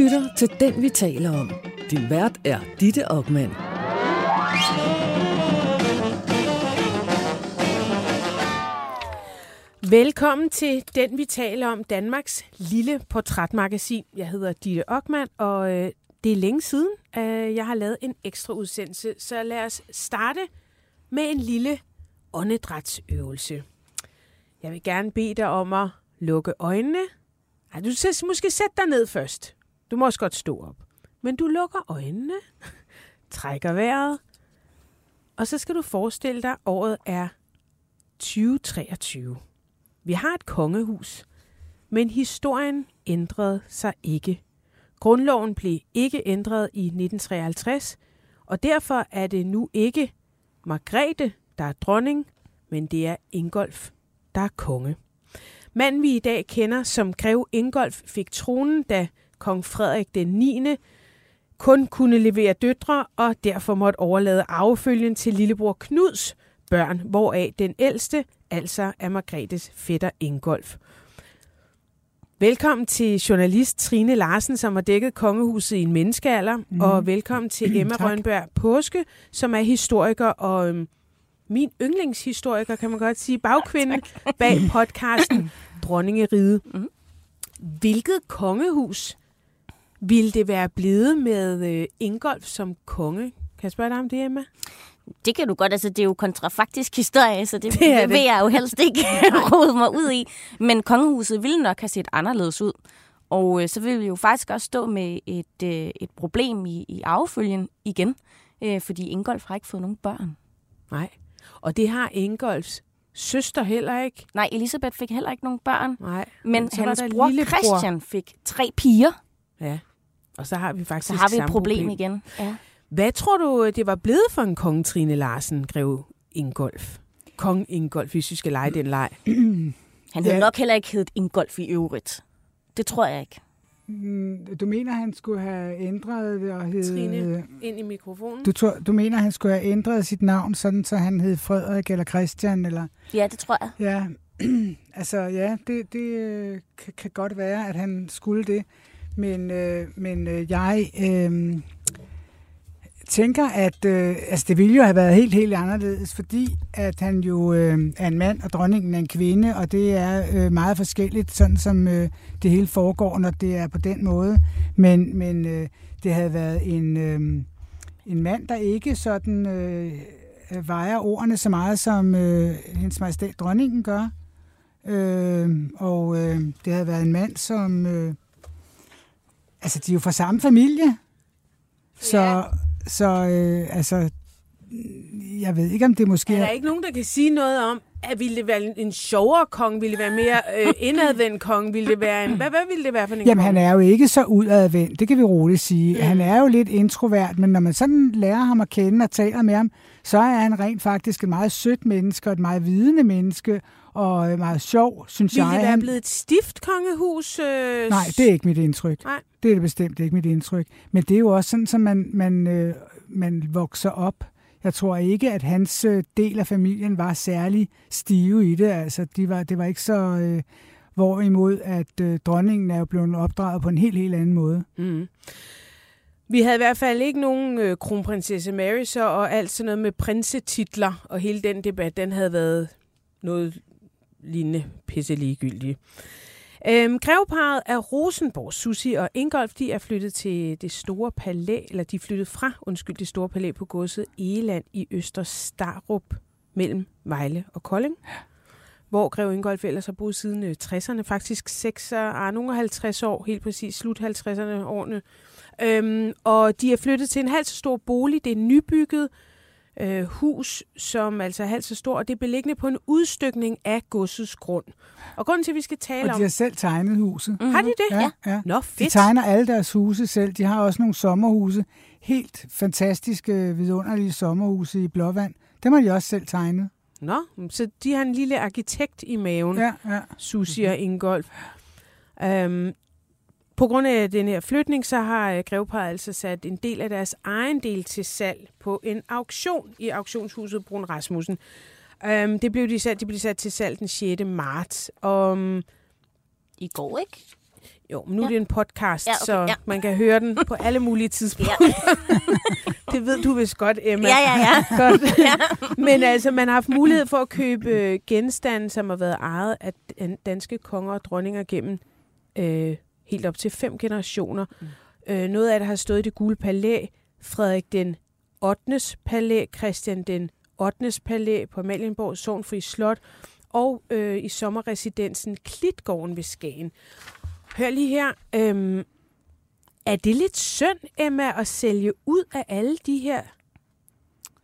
lytter til Den, vi taler om. Din vært er Ditte Aukmann. Velkommen til Den, vi taler om, Danmarks lille portrætmagasin. Jeg hedder Ditte Ockmann, og øh, det er længe siden, øh, jeg har lavet en ekstra udsendelse. Så lad os starte med en lille åndedrætsøvelse. Jeg vil gerne bede dig om at lukke øjnene. Ej, du skal måske sætte dig ned først. Du må også godt stå op. Men du lukker øjnene, trækker vejret, og så skal du forestille dig, at året er 2023. Vi har et kongehus, men historien ændrede sig ikke. Grundloven blev ikke ændret i 1953, og derfor er det nu ikke Margrethe, der er dronning, men det er Ingolf, der er konge. Manden vi i dag kender som grev Ingolf fik tronen, da kong Frederik den 9. kun kunne levere døtre, og derfor måtte overlade arvefølgen til lillebror Knuds børn, hvoraf den ældste altså er Margrethes fætter Ingolf. Velkommen til journalist Trine Larsen, som har dækket kongehuset i en menneskealder, mm. og velkommen til Emma Rønberg Påske, som er historiker og øhm, min yndlingshistoriker, kan man godt sige, bagkvinde bag podcasten Dronningeriget. Mm. Hvilket kongehus ville det være blevet med øh, Ingolf som konge? Kan jeg spørge dig om det, Emma? Det kan du godt, altså det er jo kontrafaktisk historie, så det, det, det. vil jeg jo helst ikke rode mig ud i. Men kongehuset ville nok have set anderledes ud. Og øh, så vil vi jo faktisk også stå med et, øh, et problem i, i affølgen igen, øh, fordi Ingolf har ikke fået nogen børn. Nej, og det har Ingolfs søster heller ikke. Nej, Elisabeth fik heller ikke nogen børn. Nej. Men, men hans bror lillebror. Christian fik tre piger. Ja, og så har vi faktisk Så har vi et problem, problem igen. Ja. Hvad tror du, det var blevet for en konge Trine Larsen, grev Ingolf? Kong Ingolf, hvis vi skal lege den leg. Han havde ja. nok heller ikke heddet Ingolf i øvrigt. Det tror jeg ikke. Du mener, han skulle have ændret det og hed... Trine, ind i mikrofonen. Du, tror, du mener, han skulle have ændret sit navn, sådan så han hed Frederik eller Christian? Eller... Ja, det tror jeg. Ja, altså ja, det, det øh, kan, kan godt være, at han skulle det. Men, øh, men øh, jeg... Øh, tænker, at øh, altså, det ville jo have været helt, helt anderledes, fordi at han jo øh, er en mand, og dronningen er en kvinde, og det er øh, meget forskelligt, sådan som øh, det hele foregår, når det er på den måde. Men, men øh, det havde været en, øh, en mand, der ikke sådan øh, vejer ordene så meget, som øh, hendes majestæt dronningen gør. Øh, og øh, det havde været en mand, som... Øh, altså, de er jo fra samme familie. Så, ja. Så øh, altså, jeg ved ikke, om det måske... Er der ikke nogen, der kan sige noget om, at ville det være en sjovere kong? Ville det være mere øh, indadvendt kong? Ville det være en, hvad, hvad ville det være for en Jamen, kong? han er jo ikke så udadvendt, det kan vi roligt sige. Mm. Han er jo lidt introvert, men når man sådan lærer ham at kende og taler med ham, så er han rent faktisk et meget sødt menneske og et meget vidende menneske, og meget sjov, synes Vil jeg. Vil det være blevet et stift kongehus? Øh... Nej, det er ikke mit indtryk. Nej. Det er det bestemt ikke mit indtryk. Men det er jo også sådan, at man, man, øh, man vokser op. Jeg tror ikke, at hans øh, del af familien var særlig stive i det. Altså, de var, det var ikke så... Øh, hvorimod, at øh, dronningen er jo blevet opdraget på en helt, helt anden måde. Mm. Vi havde i hvert fald ikke nogen øh, kronprinsesse Mary, så, og alt sådan noget med prinsetitler, og hele den debat, den havde været noget lignende pisse ligegyldigt. Øhm, Greveparet af Rosenborg, Susi og Ingolf, de er flyttet til det store palæ, eller de er flyttet fra, undskyld, det store palæ på godset Egeland i Øster Starup mellem Vejle og Kolding. Ja. Hvor Greve Ingolf ellers har boet siden 60'erne, faktisk 6, ah, nogle 50 år, helt præcis, slut 50'erne årene. Øhm, og de er flyttet til en halv så stor bolig, det er nybygget, øh, hus, som altså er halvt så stor, og det er beliggende på en udstykning af godsets grund. Og grunden til, at vi skal tale om... Og de har selv tegnet huset. Mm-hmm. Har de det? Ja. ja. Nå, fedt. De tegner alle deres huse selv. De har også nogle sommerhuse. Helt fantastiske, vidunderlige sommerhuse i Blåvand. Dem har de også selv tegnet. Nå, så de har en lille arkitekt i maven, ja, ja. Susie og Ingolf. Um, på grund af den her flytning, så har Greveparet altså sat en del af deres egen del til salg på en auktion i auktionshuset Brun Rasmussen. Um, det blev de sat, de blev sat til salg den 6. marts. Um, I går, ikke? Jo, men nu ja. Ja. er det en podcast, ja, Ja, okay, så ja. man kan høre den på alle mulige tidspunkter. Ja. det ved du vist godt, Emma. Ja, ja, ja. Godt. Men altså, man har haft mulighed for at købe øh, genstande, som har været ejet af dan- danske konger og dronninger gennem øh, helt op til fem generationer. Mm. Øh, noget af det har stået i det gule palæ, Frederik den 8. palæ, Christian den 8. palæ på Amalienborg Sognfri Slot og øh, i sommerresidensen Klitgården ved Skagen. Hør lige her. Øhm, er det lidt synd, Emma, at sælge ud af alle de her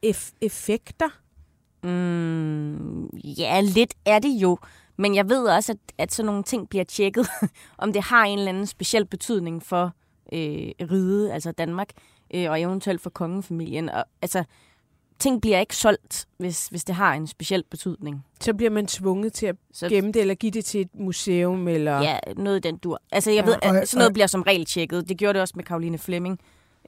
eff- effekter? Mm, ja, lidt er det jo. Men jeg ved også, at, at sådan nogle ting bliver tjekket, om det har en eller anden speciel betydning for øh, riget, altså Danmark, øh, og eventuelt for kongefamilien. Og, altså, ting bliver ikke solgt, hvis, hvis det har en speciel betydning. Så bliver man tvunget til at Så, gemme det, eller give det til et museum, eller... Ja, noget den dur. Altså, jeg Ja, ja, ved, og- at sådan noget og- bliver som regel tjekket. Det gjorde det også med Karoline Flemming.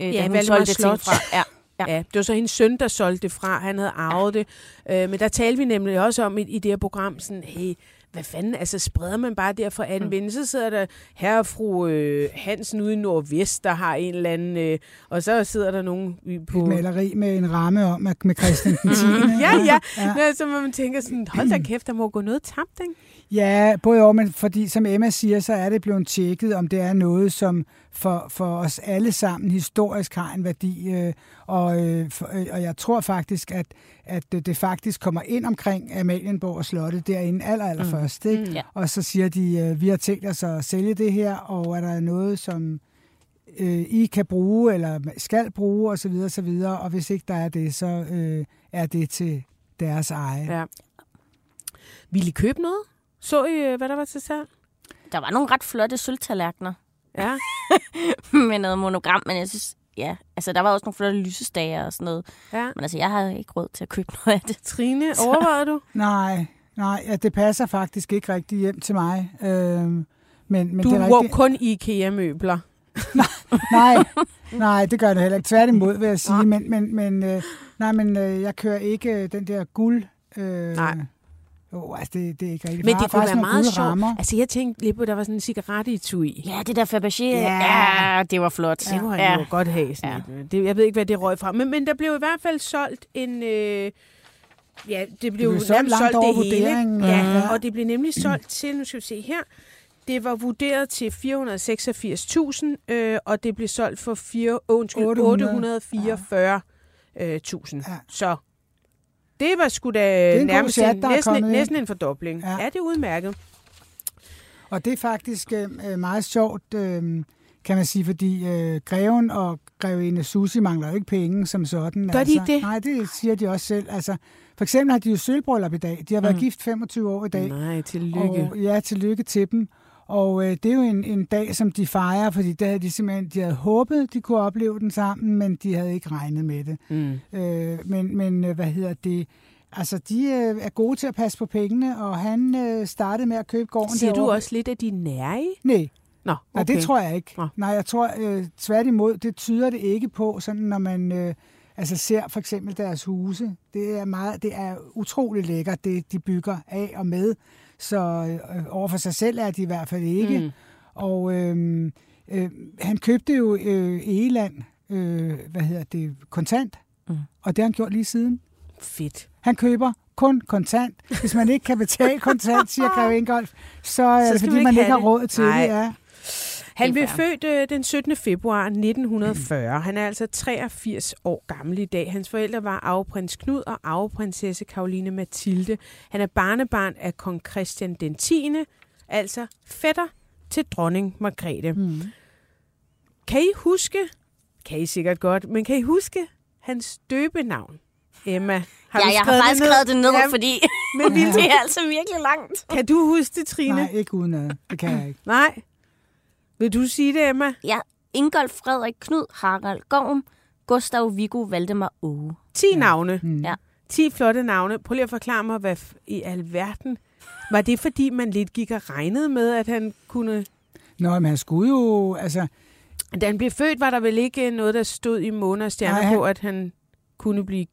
Øh, Ja, da hun Valdemar solgte Slot. ting fra. Ja, Ja. ja, det var så hendes søn, der solgte det fra. Han havde arvet det. Øh, men der talte vi nemlig også om i, i det her program, sådan, hey, hvad fanden, altså spreder man bare der fra anden mm. så sidder der herre og fru øh, Hansen ude i Nordvest, der har en eller anden, øh, og så sidder der nogen på... Et maleri med en ramme om at- med Christian den 10. Ja, ja. ja. ja. Så man tænker sådan, hold da kæft, der må gå noget tabt, ikke? Ja, både og, men fordi som Emma siger, så er det blevet tjekket, om det er noget, som for, for os alle sammen historisk har en værdi. Øh, og, øh, for, øh, og jeg tror faktisk, at, at det, det faktisk kommer ind omkring Amalienborg og Slottet derinde aller, aller mm. først. Ikke? Mm. Ja. Og så siger de, øh, vi har tænkt os at sælge det her, og er der noget, som øh, I kan bruge, eller skal bruge, osv. osv. Og hvis ikke der er det, så øh, er det til deres eje. Ja. Vil I købe noget? Så I, øh, hvad der var til salg? der var nogle ret flotte sølvtallerkener Ja. med noget monogram, men jeg synes, ja, altså der var også nogle flotte lysestager og sådan noget. ja. Men altså, jeg har ikke råd til at købe noget af det. Trine, overvejede du? Nej, nej, ja, det passer faktisk ikke rigtig hjem til mig. Øhm, men, men Du det er wow, rigtigt. kun IKEA-møbler. Nej, nej, det gør det heller ikke. Tværtimod, vil jeg sige. Men, men, men, øh, nej, men øh, jeg kører ikke øh, den der guld... Øh, Nej. Jo, altså det, det er ikke rigtigt. Men det kunne være meget sjovt. Altså, jeg tænkte lidt på, at der var sådan en cigarettetui i. Ja, det der Fabergé, Ja. ja. ja, det var flot. Det kunne han ja. jo godt have. Sådan ja. det, jeg ved ikke, hvad det røg fra. Men, men der blev i hvert fald solgt en... Øh, ja, det blev, blev solgt langt solgt over det hele. vurderingen, Ja, ja. ja, og det blev nemlig solgt til, nu skal vi se her, det var vurderet til 486.000, øh, og det blev solgt for 4, oh, undskyld, 800. 844.000. Øh, tusind. Ja. Så det var sgu da en nærmest chat, en, næsten, ind. næsten en fordobling. Ja. Ja. det er udmærket. Og det er faktisk øh, meget sjovt, øh, kan man sige, fordi øh, greven og grevinde Susi mangler jo ikke penge som sådan. Gør de altså. det? Nej, det siger de også selv. Altså, for eksempel har de jo sølvbryllup i dag. De har været Mm. gift 25 år i dag. Nej, tillykke. Og, ja, tillykke til dem. Og øh, det er jo en, en dag, som de fejrer, fordi der havde de simpelthen de havde håbet, de kunne opleve den sammen, men de havde ikke regnet med det. Mm. Øh, men, men øh, hvad hedder det? Altså, de øh, er gode til at passe på pengene, og han øh, startede med at købe gården Siger du derovre. også lidt af de nære? Nej, Nå, okay. Nej, det tror jeg ikke. Nå. Nej, jeg tror øh, tværtimod, det tyder det ikke på, sådan når man øh, altså ser for eksempel deres huse. Det er meget, det er utrolig lækkert, det de bygger af og med. Så øh, over for sig selv er de i hvert fald ikke. Mm. Og øh, øh, han købte jo øh, Egeland, øh, hvad hedder det, kontant. Mm. Og det har han gjort lige siden. Fedt. Han køber kun kontant. Hvis man ikke kan betale kontant, siger Greve Ingolf, så er Så det skal fordi, man ikke ikke har råd til Nej. det. Ja. Han blev født øh, den 17. februar 1940. Han er altså 83 år gammel i dag. Hans forældre var arveprins Knud og arveprinsesse Karoline Mathilde. Han er barnebarn af kong Christian den 10., altså fætter til dronning Margrethe. Mm. Kan I huske, kan I sikkert godt, men kan I huske hans døbenavn? Emma, har ja, du jeg har faktisk det ned? skrevet det ned, Ja, fordi men vil det er altså virkelig langt. Kan du huske det, Trine? Nej, ikke uden ad. Det kan jeg ikke. Nej. Vil du sige det, Emma? Ja, Ingolf Frederik Knud Harald Gorm, Gustav Viggo Valdemar Åge. 10 navne. Mm. Ja. 10 flotte navne. Prøv lige at forklare mig, hvad i alverden... Var det, fordi man lidt gik og regnede med, at han kunne... Nå, men han skulle jo, altså, Da han blev født, var der vel ikke noget, der stod i måne og stjerner Nej, han- på, at han kunne blive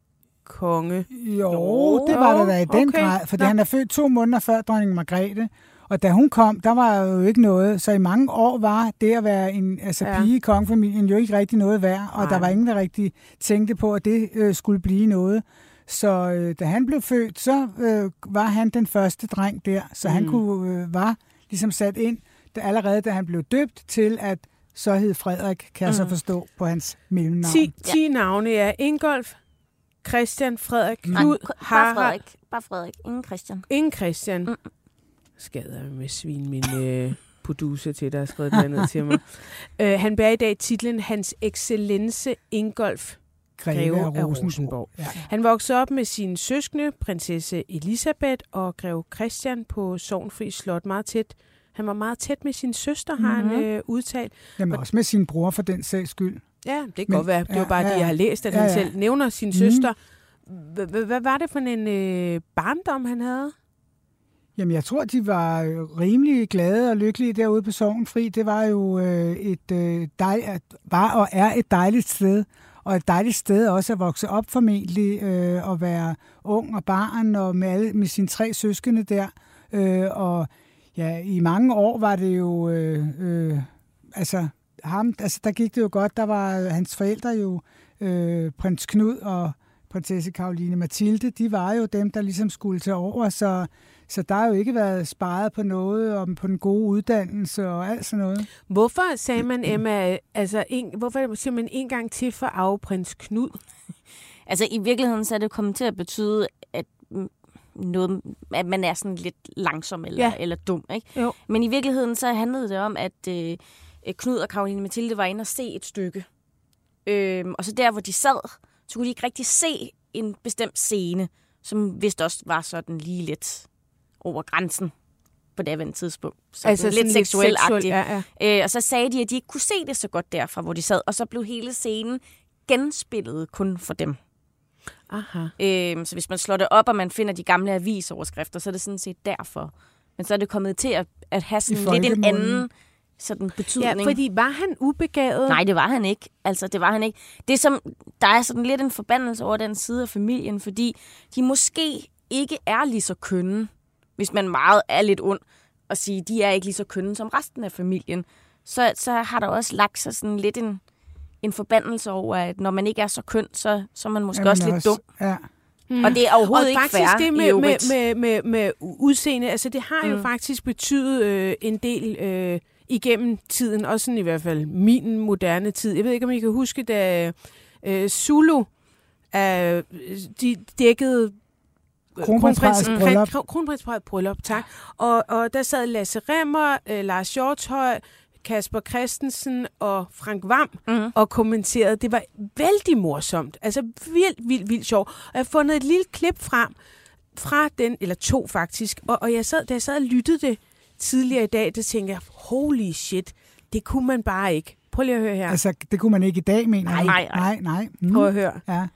konge. Jo, jo det var der da i den okay. grad, fordi Nå. han er født to måneder før dronning Margrethe. Og da hun kom, der var jo ikke noget. Så i mange år var det at være en altså ja. pige i kongefamilien jo ikke rigtig noget værd. Og Nej. der var ingen, der rigtig tænkte på, at det øh, skulle blive noget. Så øh, da han blev født, så øh, var han den første dreng der. Så mm. han kunne øh, var ligesom sat ind da, allerede, da han blev døbt til, at så hed Frederik, kan jeg mm. så forstå, på hans mellemnavn. 10, 10 ja. navne er Ingolf, Christian, Frederik, Knud, Harald. Bare Frederik. Bare Frederik. Ingen Christian. Ingen Christian. Mm. Skader med svin min øh, producer til, der har skrevet det andet til mig. Øh, han bærer i dag titlen Hans Excellence Ingolf Greve af Rosenborg. Ja. Han voksede op med sine søskende, prinsesse Elisabeth og greve Christian på Sovnfri Slot meget tæt. Han var meget tæt med sin søster, har mm-hmm. han øh, udtalt. Jamen også med sin bror for den sags skyld. Ja, det kan Men, godt være. Det var ja, bare ja, det, jeg har læst, at ja, han ja. selv nævner sin mm. søster. Hvad var det for en øh, barndom, han havde? Jamen, jeg tror, de var øh, rimelig glade og lykkelige derude på Sovenfri. Det var jo øh, et øh, dej, var og er et dejligt sted og et dejligt sted også at vokse op formentlig, øh, og være ung og barn, og med, alle, med sine tre søskende der. Øh, og ja, i mange år var det jo, øh, øh, altså, ham, altså der gik det jo godt, der var hans forældre jo, øh, prins Knud og prinsesse Karoline Mathilde, de var jo dem, der ligesom skulle tage over, så så der har jo ikke været sparet på noget, om på den gode uddannelse og alt sådan noget. Hvorfor sagde man, Emma, altså en, hvorfor siger man en gang til for arveprins Knud? Altså i virkeligheden så er det kommet til at betyde, at noget, at man er sådan lidt langsom eller, ja. eller dum. Ikke? Jo. Men i virkeligheden så handlede det om, at øh, Knud og Karoline Mathilde var inde og se et stykke. Øh, og så der, hvor de sad, så kunne de ikke rigtig se en bestemt scene, som vist også var sådan lige lidt over grænsen på det andet tidspunkt. Så altså lidt seksuelt seksuel, ja, ja. Øh, og så sagde de, at de ikke kunne se det så godt derfra, hvor de sad. Og så blev hele scenen genspillet kun for dem. Aha. Øh, så hvis man slår det op, og man finder de gamle avisoverskrifter, så er det sådan set derfor. Men så er det kommet til at, at have sådan lidt en anden sådan betydning. Ja, fordi var han ubegavet? Nej, det var han ikke. Altså, det var han ikke. Det som, der er sådan lidt en forbandelse over den side af familien, fordi de måske ikke er lige så kønne, hvis man meget er lidt ond, og sige, de er ikke lige så kønne som resten af familien, så, så har der også lagt sig sådan lidt en, en forbandelse over, at når man ikke er så køn, så, så er man måske Jamen også lidt også, dum. Ja. Mm. Og det er overhovedet og ikke faktisk fair det med, med, med, med, med udseende, altså det har mm. jo faktisk betydet øh, en del øh, igennem tiden, også sådan i hvert fald min moderne tid. Jeg ved ikke, om I kan huske, da øh, Zulu, øh, de dækkede Kronprinsparets bryllup. Kronprinsparets bryllup, tak. Og, og der sad Lasse Remmer, øh, Lars Hjortøj, Kasper Christensen og Frank Vam mm. og kommenterede. Det var vældig morsomt. Altså vildt, vildt, vildt sjovt. Og jeg har fundet et lille klip frem fra den, eller to faktisk, og, og jeg sad, da jeg sad og lyttede det tidligere i dag, der tænkte jeg, holy shit, det kunne man bare ikke. Prøv lige at høre her. Altså, det kunne man ikke i dag, mener nej, Nej, nej, nej. Mm. Prøv at høre. Ja.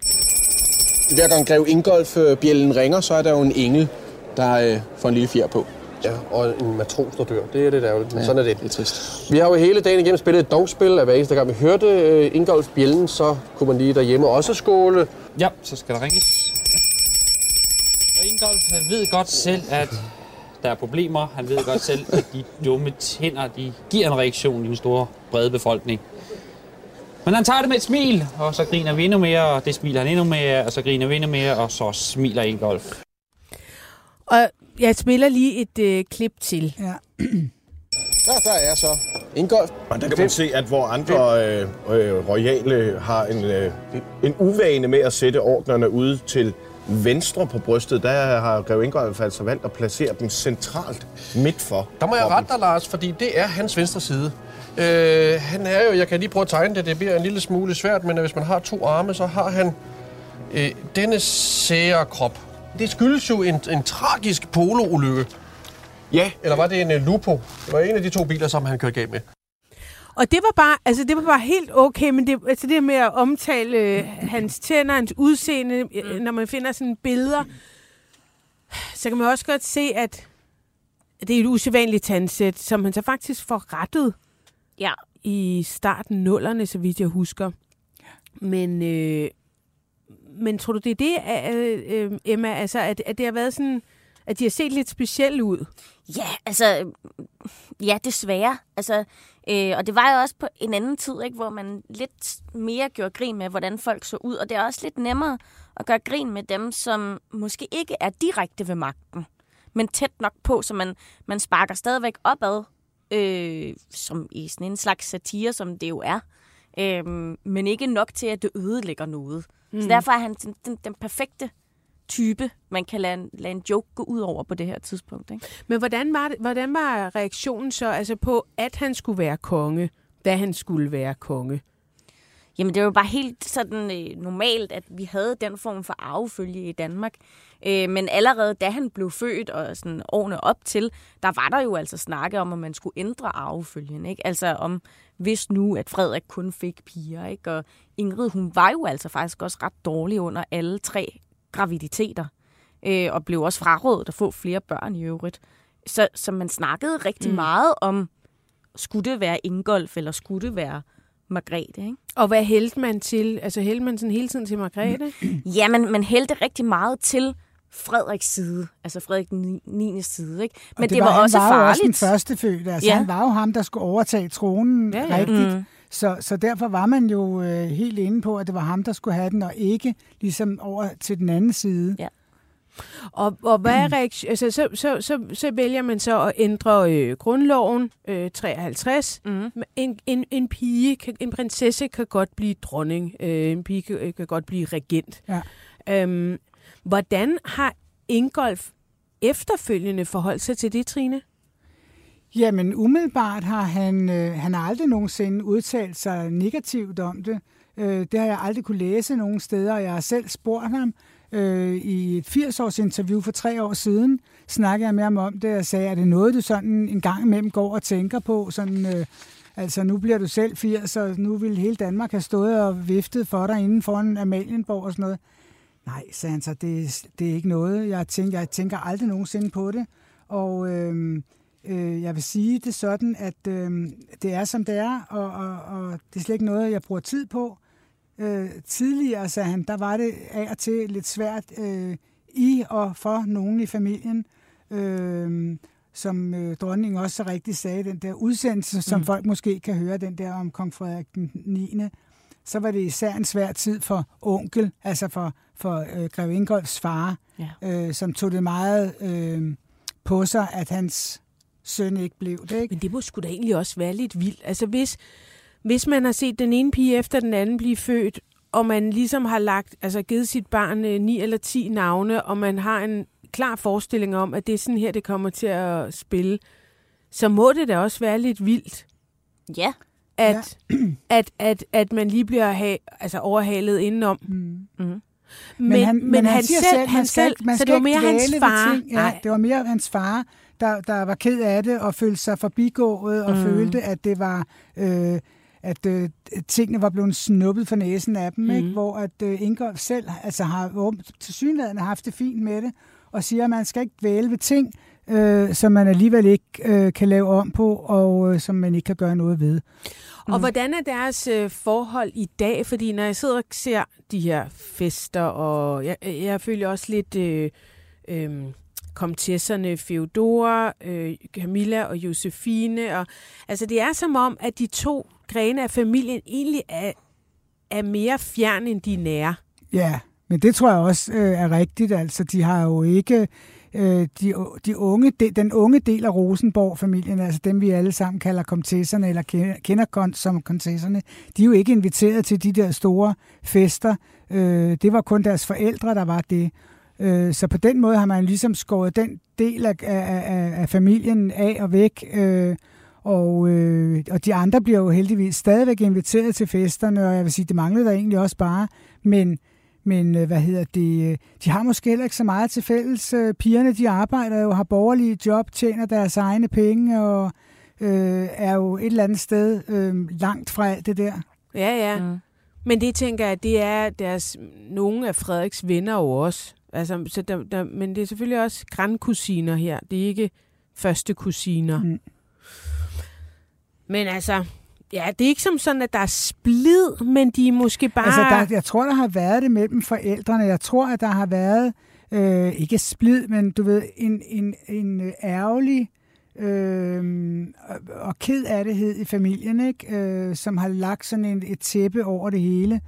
Hver gang Grev Ingolf øh, bjællen ringer, så er der jo en engel, der øh, får en lille fjer på. Ja, og en matros, der dør. Det er det ærgerligt, men ja, sådan er det. det er trist. Vi har jo hele dagen igennem spillet et dogspil, at hver eneste gang vi hørte øh, Ingolf bjællen, så kunne man lige derhjemme også skåle. Ja, så skal der ringes. Og Ingolf ved godt selv, at der er problemer. Han ved godt selv, at de dumme tænder, de giver en reaktion i den store, brede befolkning. Men han tager det med et smil, og så griner vi endnu mere, og det smiler han endnu mere, og så griner vi endnu mere, og så smiler Ingolf. Og jeg spiller lige et øh, klip til. Ja. Ja, der er så Ingolf. Og der kan man se, at hvor andre øh, øh, royale har en, øh, en uvane med at sætte ordnerne ud til venstre på brystet, der har Grev Ingolf altså valgt at placere dem centralt midt for. Der må jeg rette dig, Lars, fordi det er hans venstre side. Øh, han er jo, jeg kan lige prøve at tegne det, det bliver en lille smule svært, men hvis man har to arme, så har han øh, denne sære krop. Det skyldes jo en, en tragisk polo-ulykke. Ja. Eller var det en uh, Lupo? Det var en af de to biler, som han kørte galt med. Og det var bare, altså det var bare helt okay, men det, altså det med at omtale øh, hans tænder, hans udseende, øh, når man finder sådan billeder, så kan man også godt se, at det er et usædvanligt tandsæt, som han så faktisk får rettet Ja. I starten nullerne, så vidt jeg husker. Men, øh, men tror du, det er det, øh, øh, Emma, altså, at, at det har været sådan, at de har set lidt specielt ud? Ja, altså, øh, ja, desværre. Altså, øh, og det var jo også på en anden tid, ikke, hvor man lidt mere gjorde grin med, hvordan folk så ud. Og det er også lidt nemmere at gøre grin med dem, som måske ikke er direkte ved magten, men tæt nok på, så man, man sparker stadigvæk opad, øh, som i sådan en slags satire, som det jo er. Øh, men ikke nok til, at det ødelægger noget. Mm. Så derfor er han den, den, den perfekte type, man kan lade en, lade en joke gå ud over på det her tidspunkt. Ikke? Men hvordan var, det, hvordan var reaktionen så altså på, at han skulle være konge, da han skulle være konge? Jamen, det var bare helt sådan øh, normalt, at vi havde den form for arvefølge i Danmark. Øh, men allerede da han blev født, og sådan årene op til, der var der jo altså snakke om, at man skulle ændre arvefølgen. Ikke? Altså om, hvis nu, at Frederik kun fik piger. Ikke? Og Ingrid, hun var jo altså faktisk også ret dårlig under alle tre graviditeter. Øh, og blev også frarådet at få flere børn i øvrigt. Så, så man snakkede rigtig mm. meget om, skulle det være Ingolf, eller skulle det være Margrethe. Ikke? Og hvad hældte man til? Altså hældte man sådan hele tiden til Margrethe? Ja, men man hældte rigtig meget til Frederiks side, altså Frederik 9. side. Ikke? Men og det, det var, var også han var farligt. også den første fødte. Altså, Ja. Han var jo ham, der skulle overtage tronen Ja, ja, rigtigt. Mm. Så, så derfor var man jo øh, helt inde på, at det var ham, der skulle have den, og ikke ligesom over til den anden side. Ja. Og, og hvad er reaktion, altså, så, så, så, så vælger man så at ændre øh, grundloven øh, 53. Mm. En, en, en pige, kan, en prinsesse kan godt blive dronning. Øh, en pige kan, kan godt blive regent. Ja. Øhm, hvordan har Ingolf efterfølgende forholdt sig til det, Trine? Jamen, umiddelbart har han, øh, han har aldrig nogensinde udtalt sig negativt om det. Øh, det har jeg aldrig kunne læse nogen steder, og jeg har selv spurgt ham øh, i et 80-års interview for tre år siden. Snakkede jeg med ham om det og sagde, er det noget, du sådan en gang imellem går og tænker på? Sådan, øh, altså, nu bliver du selv 80, og nu vil hele Danmark have stået og viftet for dig inden foran Amalienborg og sådan noget. Nej, sagde han så, det, det er ikke noget. Jeg tænker, jeg tænker aldrig nogensinde på det. Og øh, øh, jeg vil sige det sådan, at øh, det er som det er, og, og, og det er slet ikke noget, jeg bruger tid på. Øh, tidligere, sagde han, der var det af og til lidt svært øh, i og for nogen i familien. Øh, som øh, dronningen også så rigtigt sagde, den der udsendelse, som Mm. folk måske kan høre, den der om kong Frederik den 9., så var det især en svær tid for onkel, altså for, for øh, Greve Ingolfs far, Ja. øh, som tog det meget øh, på sig, at hans søn ikke blev det. Ikke? Men det må sgu da egentlig også være lidt vildt. Altså hvis, hvis man har set den ene pige efter den anden blive født, og man ligesom har lagt, altså givet sit barn øh, 9 eller 10 navne, og man har en klar forestilling om, at det er sådan her, det kommer til at spille, så må det da også være lidt vildt, Ja, at, ja. at, at, at man lige bliver ha, altså overhalet indenom. Mm. mm. Men, Men han, men han siger selv, han man skal, selv, man så skal det var mere hans far. Ting. Ja, det var mere hans far, der, der var ked af det og følte sig forbigået og mm. følte, at det var... Øh, at øh, tingene var blevet snuppet for næsen af dem, mm. ikke? hvor at øh, Ingolf selv altså, har til synligheden haft det fint med det, og siger, at man skal ikke dvæle ved ting, øh, som man alligevel ikke øh, kan lave om på, og øh, som man ikke kan gøre noget ved. Og hvordan er deres øh, forhold i dag? Fordi når jeg sidder og ser de her fester, og jeg, jeg følger også lidt øh, øh, komtesserne Feodora, øh, Camilla og Josefine. Og, altså det er som om, at de to grene af familien egentlig er, er mere fjern, end de er nære. Ja, men det tror jeg også øh, er rigtigt. Altså, de har jo ikke... Øh, de, de unge, de, den unge del af Rosenborg-familien, altså dem vi alle sammen kalder komtesserne, eller kender, kon, som komtesserne, de er jo ikke inviteret til de der store fester. Øh, det var kun deres forældre, der var det. Øh, så på den måde har man ligesom skåret den del af, af, af, af familien af og væk. Øh, og, øh, og de andre bliver jo heldigvis stadigvæk inviteret til festerne, og jeg vil sige, det manglede der egentlig også bare. Men, men øh, hvad hedder det, øh, de har måske heller ikke så meget til fælles. Øh, Pigerne, de arbejder jo, har borgerlige job, tjener deres egne penge, og øh, er jo et eller andet sted øh, langt fra alt det der. Ja, ja. Mm. Men det tænker jeg, det er deres, nogle af Frederiks venner jo også. Altså, så der, der, men det er selvfølgelig også grandkusiner her. Det er ikke første kusiner. Mm. Men altså, Ja, det er ikke som sådan, at der er splid, men de er måske bare... Altså, der, jeg tror, der har været det mellem forældrene. Jeg tror, at der har været, øh, ikke splid, men du ved, en, en, en øh, ærgerlig øh, og ked af det i familien, ikke? Øh, som har lagt sådan en, et tæppe over det hele,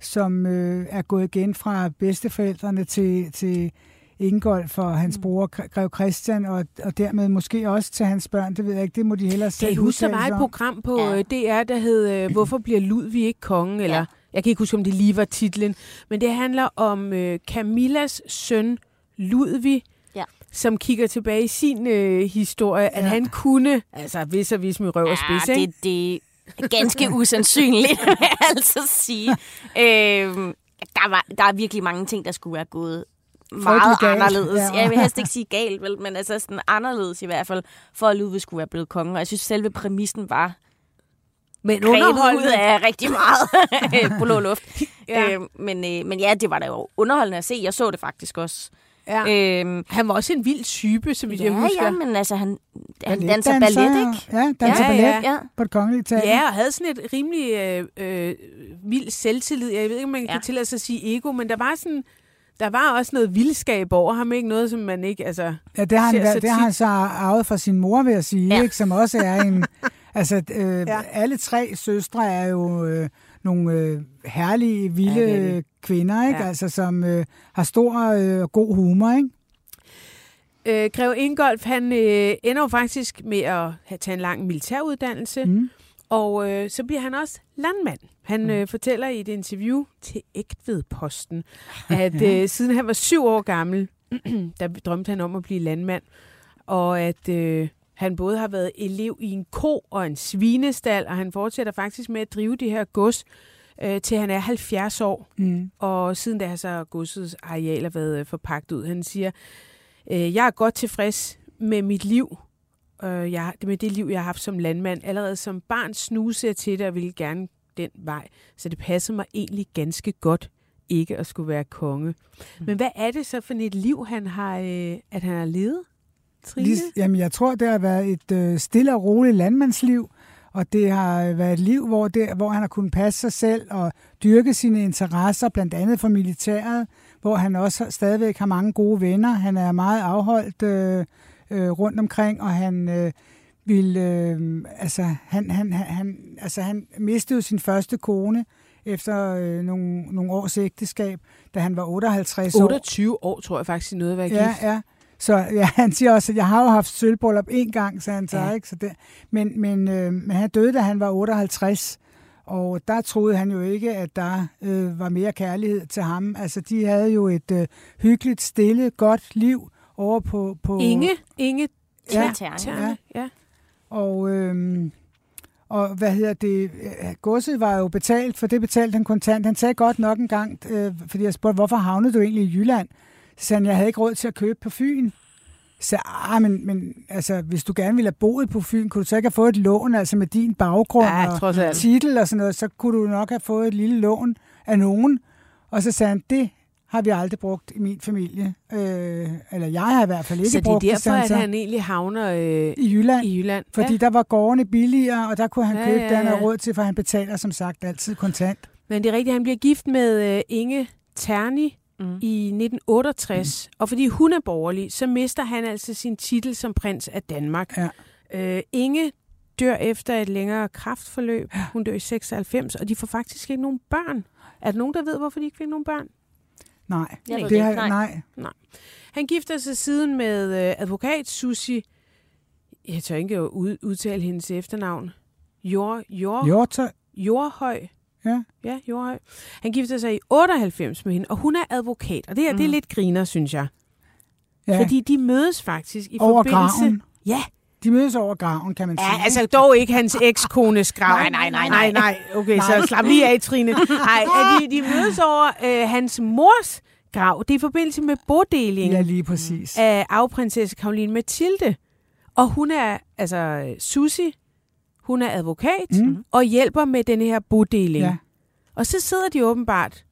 som øh, er gået igen fra bedsteforældrene til, til Ingolf og hans mm. bror, Grev Christian, og, og dermed måske også til hans børn. Det ved jeg ikke, det må de hellere selv Kan I huske, der var et program på ja. Øh, DR, der hed øh, Hvorfor bliver Ludvig ikke kongen? Eller, ja. Jeg kan ikke huske, om det lige var titlen. Men det handler om øh, Camillas søn, Ludvig, ja. som kigger tilbage i sin øh, historie, ja. at han kunne, altså hvis og vis med røv og spids, ja, det, det er ganske usandsynligt, vil jeg altså sige. Øh, der, var, der er virkelig mange ting, der skulle være gået meget anderledes. Ja. Jeg vil helst ikke sige galt, vel, men altså sådan anderledes i hvert fald, for at Ludvig skulle være blevet konge. Og jeg synes, selve præmissen var men underholdende ud af rigtig meget blå luft. ja. øh, men, øh, men ja, det var da jo underholdende at se. Jeg så det faktisk også. Ja. Øhm, han var også en vild type, som ja, jeg husker. Ja, men altså, han, han danser ballet, ikke? Ja, danser ja, ballet ja, ja. på et kongeligt teater. Ja, og havde sådan et rimelig øh, øh, vild selvtillid. Jeg ved ikke, om man ja. kan tillade sig at sige ego, men der var sådan der var også noget vildskab over ham, ikke? Noget, som man ikke altså, Ja, det har han, det har han så arvet fra sin mor, vil jeg sige, ja. ikke? Som også er en... altså, øh, ja. alle tre søstre er jo øh, nogle øh, herlige, vilde ja, kvinder, ikke? Ja. Altså, som øh, har stor og øh, god humor, ikke? Øh, Grev Ingolf, han øh, ender jo faktisk med at have taget en lang militæruddannelse, mm. Og øh, så bliver han også landmand. Han mm. øh, fortæller i et interview til Ægtved-posten, at øh, siden han var syv år gammel, der drømte han om at blive landmand, og at øh, han både har været elev i en ko og en svinestal, og han fortsætter faktisk med at drive det her gods, øh, til han er 70 år. Mm. Og siden da har så godsets arealer været øh, forpagt ud. Han siger, øh, jeg er godt tilfreds med mit liv, øh, jeg, med det liv, jeg har haft som landmand. Allerede som barn snuse jeg til det og ville gerne den vej. Så det passer mig egentlig ganske godt ikke at skulle være konge. Mm. Men hvad er det så for et liv, han har, øh, at han har levet, Trine? Lige, jamen, jeg tror, det har været et øh, stille og roligt landmandsliv, og det har været et liv, hvor, det, hvor han har kunnet passe sig selv og dyrke sine interesser, blandt andet for militæret, hvor han også stadigvæk har mange gode venner. Han er meget afholdt øh, øh, rundt omkring, og han... Øh, ville, øh, altså, han, han, han, altså, han mistede sin første kone efter øh, nogle, nogle års ægteskab, da han var 58 år. 28 år, tror jeg faktisk, noget at være ja, gift. Ja, så ja, han siger også, at jeg har jo haft sølvbryllup en gang, så han så, ja. ikke? Så det, men, men, øh, men han døde, da han var 58, og der troede han jo ikke, at der øh, var mere kærlighed til ham. Altså, de havde jo et øh, hyggeligt, stille, godt liv over på... på Inge, Inge ja, ja, ja. Og, øhm, og hvad hedder det? Godset var jo betalt, for det betalte han kontant. Han sagde godt nok en gang, øh, fordi jeg spurgte, hvorfor havnede du egentlig i Jylland? Så sagde han, jeg havde ikke råd til at købe på Fyn. Så ah, men, men altså, hvis du gerne ville have boet på Fyn, kunne du så ikke have fået et lån, altså med din baggrund ja, og titel og sådan noget, så kunne du nok have fået et lille lån af nogen. Og så sagde han, det har vi aldrig brugt i min familie. Øh, eller jeg har i hvert fald ikke brugt det. Så det er derfor, at han egentlig havner øh, i Jylland. I Jylland. Fordi ja. der var gårdene billigere, og der kunne han ja, købe ja, ja. den og råd til, for han betaler som sagt altid kontant. Men det er rigtigt, han bliver gift med øh, Inge Terni mm. i 1968. Mm. Og fordi hun er borgerlig, så mister han altså sin titel som prins af Danmark. Ja. Øh, Inge dør efter et længere kraftforløb. Ja. Hun dør i 96, og de får faktisk ikke nogen børn. Er der nogen, der ved, hvorfor de ikke fik nogen børn? Nej. Jeg det, det har, nej. nej. Nej. Han gifter sig siden med øh, advokat Susi. Jeg tør ikke ud, udtale hendes efternavn. Jord, jord, Jordtøj. Jordhøj. Ja. Ja, Jordhøj. Han gifter sig i 98 med hende, og hun er advokat. Og det her, mm. det er lidt griner, synes jeg. Ja. Fordi de mødes faktisk i Over forbindelse... Graven. Ja, de mødes over graven, kan man sige. Ja, altså dog ikke hans ekskones grav. nej, nej, nej, nej. Nej, okay, nej. så slap lige af, Trine. Nej, de, de mødes over øh, hans mors grav. Det er i forbindelse med bodelingen ja, lige præcis. af afprinsesse Karoline Mathilde. Og hun er, altså Susi, hun er advokat mm. og hjælper med den her bodeling. Ja. Og så sidder de åbenbart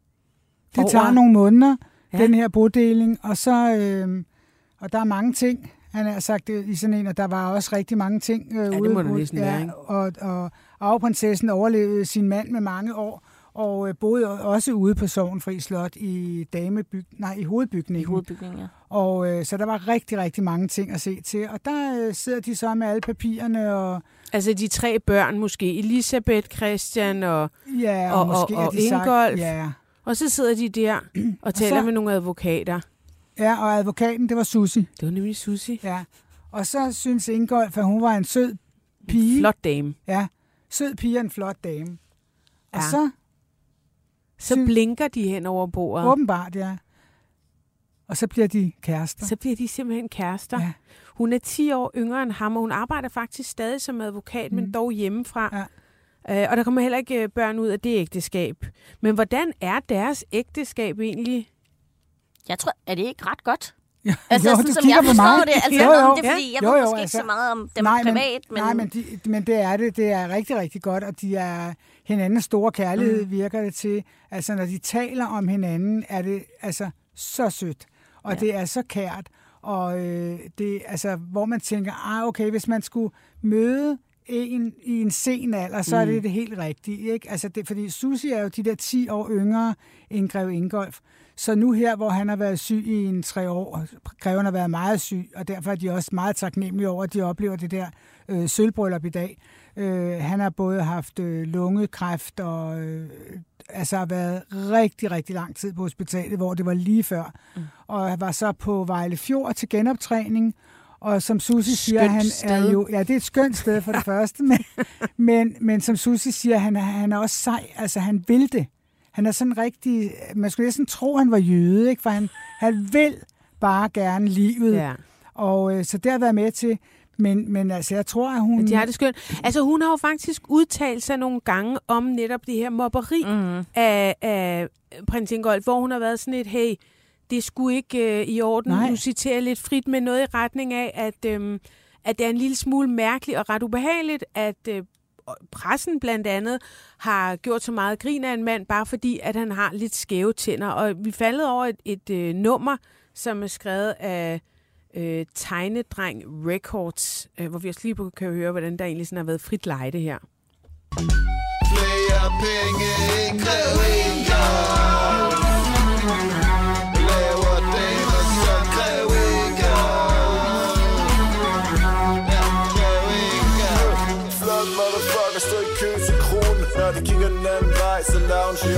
Det over. tager nogle måneder, ja. den her bodeling, og så... Øh, og der er mange ting, Han har sagt det i sådan en, og der var også rigtig mange ting øh, det ude. må ude- næsten være, ikke? Og, og arveprinsessen overlevede sin mand med mange år, og øh, boede også ude på Sovenfri Slot i damebyg, nej, i hovedbygningen. I hovedbygningen, ja. Og øh, så der var rigtig, rigtig mange ting at se til. Og der øh, sidder de så med alle papirerne, og Altså de tre børn måske, Elisabeth, Christian og... ja, Og- og, måske og- og de sagt- Ingolf. Ja. Og så sidder de der og taler så- med nogle advokater. Ja, og advokaten, det var Susi. Det var nemlig Susi. Ja. Og så synes Ingolf, at hun var en sød pige. Flot dame. Ja, sød pige og en flot dame. Og Ja. så, Så Sy- blinker de hen over bordet. åbenbart, ja. Og så bliver de kærester. Så bliver de simpelthen kærester. Ja. Hun er 10 år yngre end ham, og hun arbejder faktisk stadig som advokat, mm. men dog hjemmefra. Ja. Øh, og der kommer heller ikke øh, børn ud af det ægteskab. Men hvordan er deres ægteskab egentlig? Jeg tror, er det ikke ret godt? Ja, Altså, jo, sådan, som jeg forstår det. Altså, Jo, jo. det er fordi, jeg Jo, ved jo, måske ikke altså- så meget om dem nej, privat, men, men... Nej, men, de, men det er det. Det er rigtig, rigtig godt, og de er hinandens store kærlighed, mm. virker det til. Altså, når de taler om hinanden, er det altså så sødt, og ja. det er så kært, og øh, det altså, hvor man tænker, ah, okay, hvis man skulle møde en i en sen alder, så mm. er det det helt rigtige. Ikke? Altså det, fordi Susi er jo de der 10 år yngre end Grev Ingolf. Så nu her, hvor han har været syg i en tre år, Greven har været meget syg, og derfor er de også meget taknemmelige over, at de oplever det der øh, sølvbryllup i dag. Øh, han har både haft øh, lungekræft og øh, altså har været rigtig, rigtig lang tid på hospitalet, hvor det var lige før. Mm. Og var så på Vejle Fjord til genoptræning, og som Susi siger, Skønt han sted. er jo... Ja, det er et skønt sted for det første, men, men, men som Susi siger, han er, han er også sej. Altså, han vil det. Han er sådan rigtig... Man skulle næsten tro, han var jøde, ikke? For han, han vil bare gerne livet. Ja. Og øh, så det har været med til... Men, men altså, jeg tror, at hun... Men de har det skønt. Altså, hun har jo faktisk udtalt sig nogle gange om netop det her mobberi mm. af, af prins Ingolf, hvor hun har været sådan et, hey, det skulle ikke øh, i orden. Nej. Nu citerer lidt frit med noget i retning af, at, øhm, at det er en lille smule mærkeligt og ret ubehageligt, at øh, pressen blandt andet har gjort så meget grin af en mand, bare fordi, at han har lidt skæve tænder. Og vi faldet over et, et øh, nummer, som er skrevet af øh, Tegnedreng Records, øh, hvor vi også lige kan høre, hvordan der egentlig sådan har været frit lejde her. Flere penge end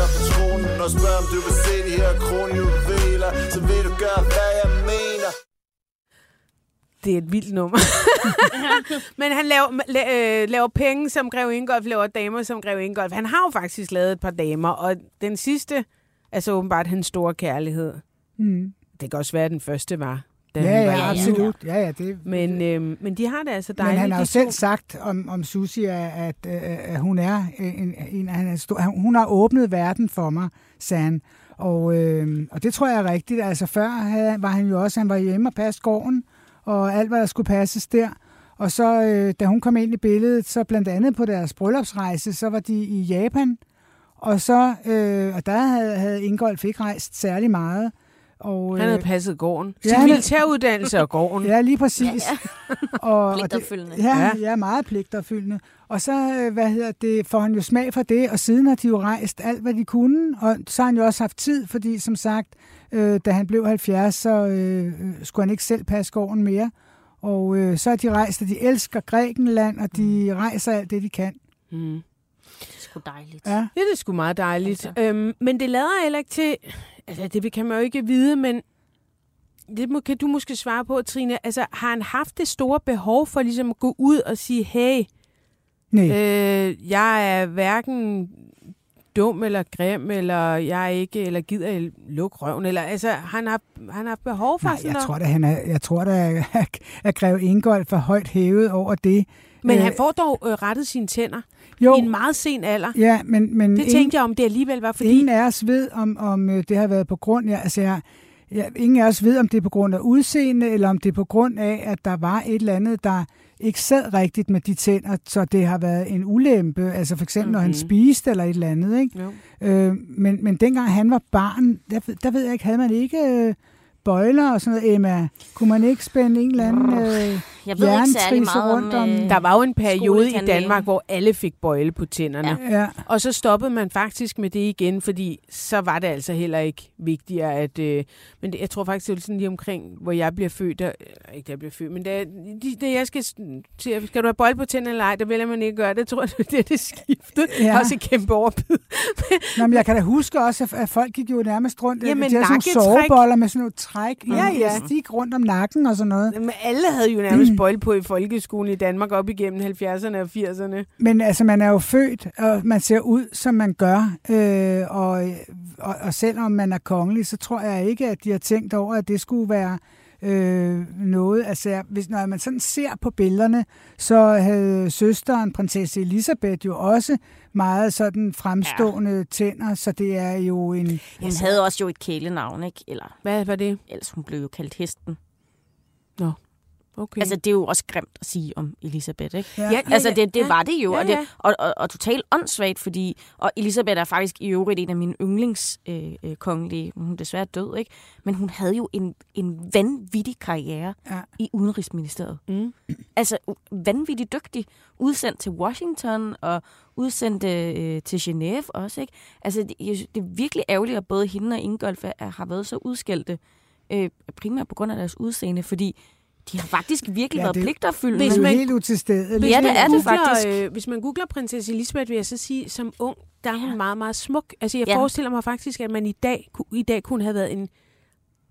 jeg på tronen Og spørger om du vil se de her kronjuveler Så vil du gøre, hvad jeg mener Det er et vildt nummer. Men han laver, la- øh, laver penge som Grev Ingolf, laver damer som Grev Ingolf. Han har jo faktisk lavet et par damer, og den sidste er så åbenbart hans store kærlighed. Mm. Det kan også være, at den første var. Da Ja, var ja, lille. absolut. Ja, ja, det, Men, øh, men de har det altså dejligt. Men han har jo selv sagt om, om Susi, at, at, at hun er en, en af hans stor, hun har åbnet verden for mig, sagde han. Og, øh, og det tror jeg er rigtigt. Altså før havde, var han jo også, han var hjemme og passe gården, og alt, hvad der skulle passes der. Og så, øh, da hun kom ind i billedet, så blandt andet på deres bryllupsrejse, så var de i Japan, og så, øh, og der havde, havde Ingolf ikke rejst særlig meget. Og, Han havde øh, passet gården. Ja, Sin militæruddannelse og gården. Ja, lige præcis. Ja, ja. Og, og det, Pligtopfyldende. ja, Ja. ja, meget pligtopfyldende. Og så, øh, hvad hedder det, får han jo smag for det, og siden har de jo rejst alt, hvad de kunne, og så har han jo også haft tid, fordi som sagt, øh, da han blev 70, så øh, øh, skulle han ikke selv passe gården mere. Og øh, så har de rejst, og de elsker Grækenland, og de rejser alt det, de kan. Mm. Det er sgu dejligt. Ja. Ja, det er sgu meget dejligt. Altså. Øhm, men det lader heller ikke til... Altså, det kan man jo ikke vide, men... Det må, kan du måske svare på, Trine. Altså, har han haft det store behov for ligesom at gå ud og sige, hey, Nej. øh, jeg er hverken dum eller grim, eller jeg er ikke, eller gider lukke røven, eller altså, han har, han har behov for Nej, sådan jeg noget. tror da, han er, jeg tror da, at Grev Ingolf er højt hævet over det. Men Øh, han får dog øh, rettet sine tænder jo, i en meget sen alder. ja, men, men Det ingen- tænkte jeg, om det alligevel var, fordi... Ingen af os ved, om, om øh, det har været på grund af, altså jeg, jeg, ingen af os ved, om det er på grund af udseende, eller om det er på grund af, at der var et eller andet, der ikke sad rigtigt med de tænder, så det har været en ulempe, altså for eksempel, mm-hmm. når han Mhm. spiste eller et eller andet, ikke? Jo. Øh, men, men dengang han var barn, der, ved- der ved jeg ikke, havde man ikke øh, bøjler og sådan noget, Emma. Kunne man ikke spænde en eller anden øh, Jeg ved ikke særlig meget rundt om... øh, Der var jo en periode i. Danmark, hvor alle fik bøjle på tænderne. Ja. Ja. Og så stoppede man faktisk med det igen, fordi så var det altså heller ikke vigtigere at... Øh, men det, jeg tror faktisk, det var sådan lige omkring, hvor jeg bliver født. Der, ikke da jeg bliver født, men da, de, da jeg skal til, skal du have bøjle på tænderne eller ej, der vælger man ikke gøre det. Jeg tror, det er det skiftet. Ja. Også et kæmpe overbid. Nå, men jeg kan da huske også, at- folk gik jo nærmest rundt. Jamen, de havde sådan nogle soveboller med sådan noget træk. Ja, ja. Stik rundt om nakken og sådan noget. Men alle havde jo nærmest bøjle på i folkeskolen i Danmark op igennem 70'erne og 80'erne. Men altså, man er jo født, og man ser ud, som man gør. Øh, og, og, og selvom man er kongelig, så tror jeg ikke, at de har tænkt over, at det skulle være øh, noget. Altså, hvis, når man sådan ser på billederne, så havde søsteren, prinsesse Elisabeth, jo også meget sådan fremstående ja. tænder, så det er jo en... Hun havde også jo et kælenavn, ikke? Eller, Hvad var det? ellers hun blev jo kaldt hesten. Okay. Altså, det er jo også grimt at sige om Elisabeth, ikke? Ja. Ja, Altså, det, det ja, var det jo, ja, og, det, ja. og, og, og totalt åndssvagt, fordi... Og Elisabeth er faktisk i øvrigt en af mine yndlings øh, øh, kongelige. Hun er desværre død, ikke? Men hun havde jo en, en vanvittig karriere Ja. i Udenrigsministeriet. Mm. Altså, vanvittigt dygtig. Udsendt til Washington og udsendt øh, til Genève også, ikke? Altså, det, det er virkelig ærgerligt, at både hende og Ingolf har været så udskældte, øh, primært på grund af deres udseende, fordi de har faktisk virkelig Ja, været. Det Hvis man- helt utilstedeligt. Hvis Ja, det man er det googler, faktisk. Øh, hvis man googler prinsesse Elisabeth, vil jeg så sige, som ung, der er hun Ja. meget, meget smuk. Altså, jeg Ja. forestiller mig faktisk, at man i dag, i dag kunne have været en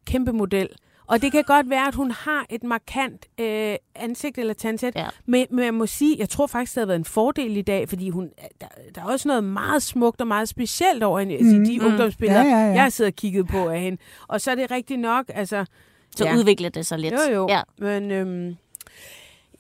kæmpe model. Og det kan godt være, at hun har et markant øh, ansigt eller tandsæt. Ja. Men, men jeg må sige, jeg tror faktisk, det havde været en fordel i dag, fordi hun, der, der er også noget meget smukt og meget specielt over hende. Mm. Mm. De Mm. ungdomsbilleder, Ja, ja, ja. jeg har siddet og kigget på af hende. Og så er det rigtigt nok, altså... Så Ja. udvikler det sig lidt. Jo, jo. Ja. Men øhm,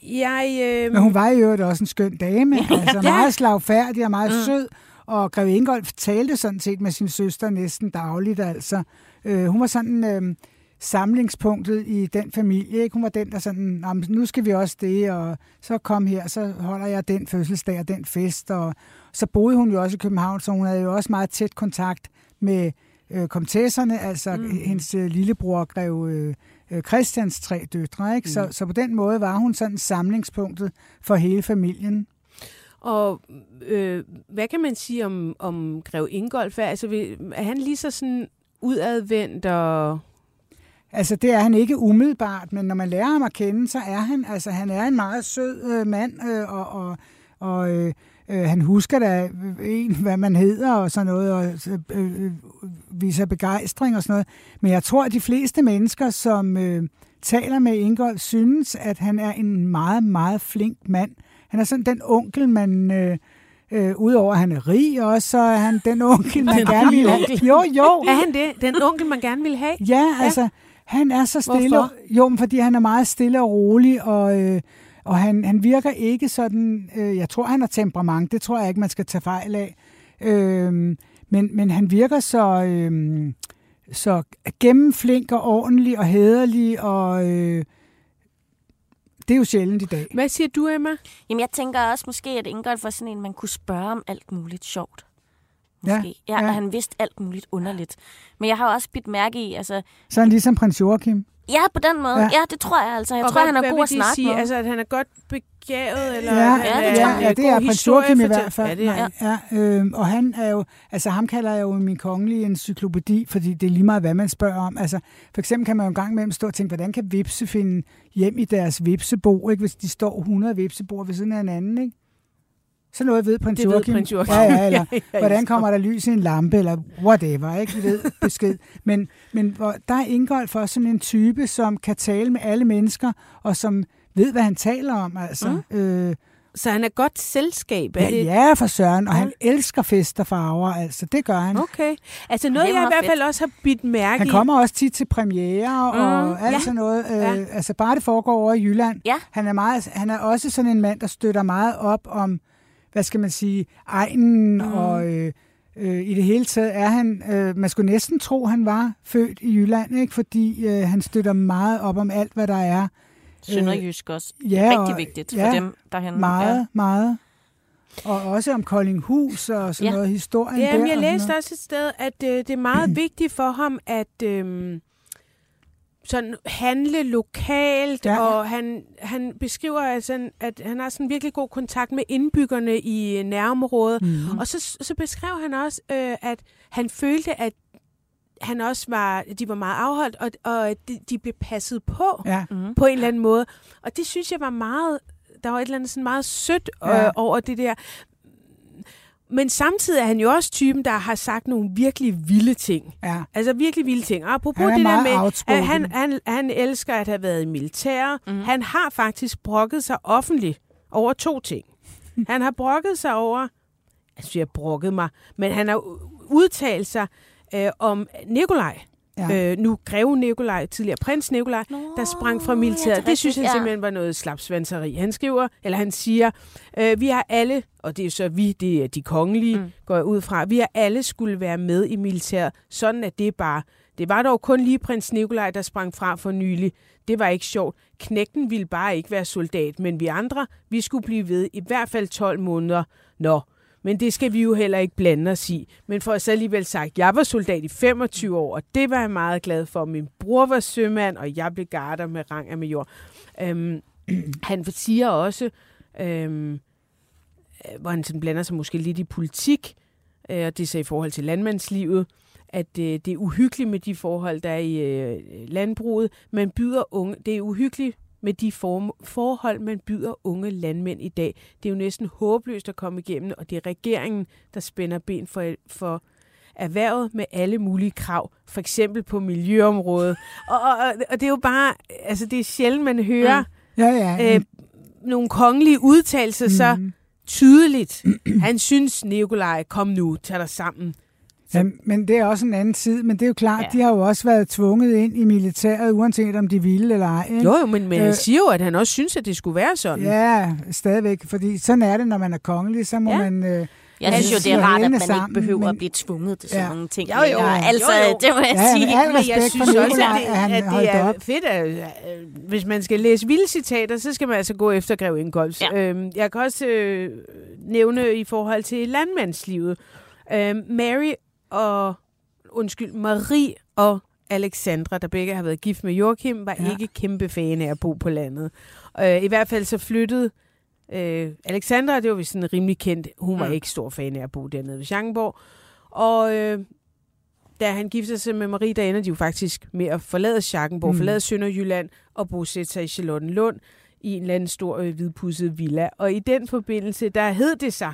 jeg... Øhm, Men hun var jo øvrigt også en skøn dame, altså meget slagfærdig og meget Mm. sød. Og Greve Ingolf talte sådan set med sin søster næsten dagligt, altså. Øh, hun var sådan øh, samlingspunktet i den familie, ikke? Hun var den, der sådan, "Nå, men nu skal vi også det, og så kom her, så holder jeg den fødselsdag og den fest. Og så boede hun jo også i København, så hun havde jo også meget tæt kontakt med øh, komtesserne, altså Mm. hendes øh, lillebror, Greve øh, øh, Christians tre døtre. Ikke? Mm. Så, så på den måde var hun sådan samlingspunktet for hele familien. Og øh, hvad kan man sige om, om Grev Ingolf? Altså, er han lige så sådan udadvendt og... Altså, det er han ikke umiddelbart, men når man lærer ham at kende, så er han, altså, han er en meget sød øh, mand, øh, og, og, og øh, øh, han husker da en, hvad man hedder og sådan noget, og øh, øh, viser begejstring og sådan noget. Men jeg tror, at de fleste mennesker, som øh, taler med Ingolf, synes, at han er en meget, meget flink mand. Han er sådan den onkel, man... Øh, Øh, Udover at han er rig også, så er han den onkel, man gerne vil have. Jo, jo. Er han det? Den onkel, man gerne vil have? Ja, altså, han er så stille. Hvorfor? Jo, fordi han er meget stille og rolig, og, øh, og han, han virker ikke sådan... Øh, jeg tror, han har temperament. Det tror jeg ikke, man skal tage fejl af. Øh, men, men han virker så, øh, så gennemflink og ordentlig og hederlig, og øh, det er jo sjældent i dag. Hvad siger du, Emma? Jamen, jeg tænker også måske, at Ingolf var sådan en, man kunne spørge om alt muligt sjovt. Måske. Ja, ja. ja. Og han vidste alt muligt underligt. Men jeg har også bidt mærke i, altså... Sådan ligesom prins Joachim. Ja, på den måde. Ja. Ja, det tror jeg altså. Jeg Og tror, hvad, han er god at snakke sige? med. Altså, at han er godt begavet? Eller Ja, at ja, han det er. Ja, det er prins Joachim i hvert fald. Ja, det er han. Ja, øh, og han er jo, altså ham kalder jeg jo min kongelige encyklopædi, fordi det er lige meget, hvad man spørger om. Altså, for eksempel kan man jo en gang imellem stå og tænke, hvordan kan vipse finde hjem i deres vipsebo, ikke, hvis de står 100 vipseboer ved siden af hinanden, ikke? Så noget ved prins Det ved Joachim. prins Joachim. Ja, ja, eller Ja, ja, hvordan kommer der lys i en lampe, eller whatever, ikke? Vi ved besked. Men, men hvor, der er Ingolf også sådan en type, som kan tale med alle mennesker, og som ved, hvad han taler om, altså. Mm. Øh, Så han er godt selskab, er Ja, det? ja, for søren. Og Ja. han elsker fest og farver, altså. Det gør han. Okay. Altså noget, jeg i hvert fald fedt. også har bidt mærke Han i. kommer også tit til premiere og Mm, alt ja. sådan noget. Øh, Ja. Altså bare det foregår over i Jylland. Ja. Han er, meget, han er også sådan en mand, der støtter meget op om, hvad skal man sige, egnen mm. og... Øh, øh, I det hele taget er han, øh, man skulle næsten tro, han var født i Jylland, ikke? fordi øh, han støtter meget op om alt, hvad der er. Sønderjysk også. ja, Rigtig og- vigtigt ja, for dem derhen. Meget, Ja. meget. Og også om Koldinghus og sådan Ja. noget historien Ja, der. jeg læste også et sted, at øh, det er meget vigtigt for ham, at, øh, sådan handle lokalt, Ja. og han, han beskriver, altså, at han har sådan virkelig god kontakt med indbyggerne i øh, nærområdet. Mhm. Og så, så beskrev han også, øh, at han følte, at han også var, de var meget afholdt, og, og at de, de blev passet på Ja. Mm. på en eller anden måde. Og det synes jeg var meget, der var et eller andet sådan meget sødt øh, Ja. over det der. Men samtidig er han jo også typen, der har sagt nogle virkelig vilde ting. Ja. Altså virkelig vilde ting. Og apropos Han er det der meget med, outspoken. at han, han, han elsker at have været i militær. Mhm. Mm. Han har faktisk brokket sig offentligt over to ting. Han har brokket sig over, jeg synes, jeg har brokket mig, men han har udtalt sig øh, om Nikolaj. Ja. Øh, nu greve Nikolaj, tidligere prins Nikolaj, der sprang fra militæret. ja, det synes han ja. simpelthen var noget slapsvanseri. Han skriver, eller han siger, øh, vi har alle, og det er så vi, det er de kongelige, Mm. går jeg ud fra, vi har alle skulle være med i militæret. Sådan er det bare. Det var dog kun lige prins Nikolaj, der sprang fra for nylig. Det var ikke sjovt. Knægten ville bare ikke være soldat, men vi andre, vi skulle blive ved i hvert fald 12 måneder. Nå, men det skal vi jo heller ikke blande os i. Men for at så alligevel sagt, jeg var soldat i 25 år, og det var jeg meget glad for. Min bror var sømand, og jeg blev garder med rang af major. Øhm, han siger også, øhm, øh, hvor han sådan blander sig måske lidt i politik, øh, og det er så i forhold til landmandslivet, at øh, det er uhyggeligt med de forhold, der er i øh, landbruget. Man byder unge, det er uhyggeligt med de form, forhold, man byder unge landmænd i dag. Det er jo næsten håbløst at komme igennem, og det er regeringen, der spænder ben for, for erhvervet med alle mulige krav, for eksempel på miljøområdet. Og, og, og det er jo bare, altså det er sjældent, man hører Ja, ja. øh, nogle kongelige udtalelser så Mhm. tydeligt. Han synes, Nikolaj, kom nu, tag dig sammen. Ja, men det er også en anden tid. Men det er jo klart, Ja. de har jo også været tvunget ind i militæret, uanset om de ville eller ej. Ikke? Jo, jo, men, men Øh, han siger jo, at han også synes, at det skulle være sådan. Ja, stadigvæk. Fordi sådan er det, når man er kongelig. Så må Ja. man... Øh, Jeg synes jo, det siger er rart, at man sammen, ikke behøver men- at blive tvunget til sådan Ja. nogle ting. Jo, jo. Altså, jo, jo. det må jeg Ja, sige. al Men jeg for synes også, at det, at det er op. fedt, at øh, hvis man skal læse vilde citater, så skal man altså gå efter Grev Ingolfs. Ja. Øhm, jeg kan også øh, nævne i forhold til landmandslivet. Øhm, Mary og, undskyld, Marie og Alexandra, der begge har været gift med Joachim, var Ja. ja. ikke kæmpe fan af at bo på landet. Øh, I hvert fald så flyttede øh, Alexandra, det var vist sådan rimelig kendt, hun var Mm. ikke stor fan af at bo dernede ved Schankenborg. Og øh, da han gifter sig med Marie, der ender de jo faktisk med at forlade Schackenborg, mm. forlade Sønderjylland og bosætte sig i Charlottenlund i en eller anden stor øh, hvidpudset villa. Og i den forbindelse, der hed det sig,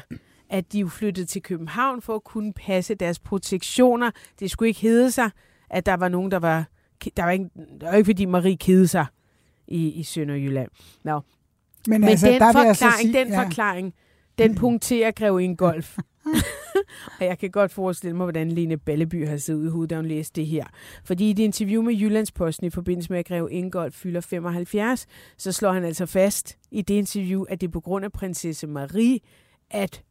at de jo flyttede til København for at kunne passe deres protektioner. Det skulle ikke hedde sig, at der var nogen, der var... Der var ikke, der var ikke fordi Marie kedede sig i, i Sønderjylland. Nå. men, Men altså, den der jeg så forklaring, sige, den forklaring, den punkterer Grev Ingolf. og jeg kan godt forestille mig, hvordan Lene Balleby har siddet ud i hovedet, da hun læste det her. Fordi i et interview med Jyllandsposten i forbindelse med, at Grev Ingolf fylder 75, så slår han altså fast i det interview, at det er på grund af prinsesse Marie, at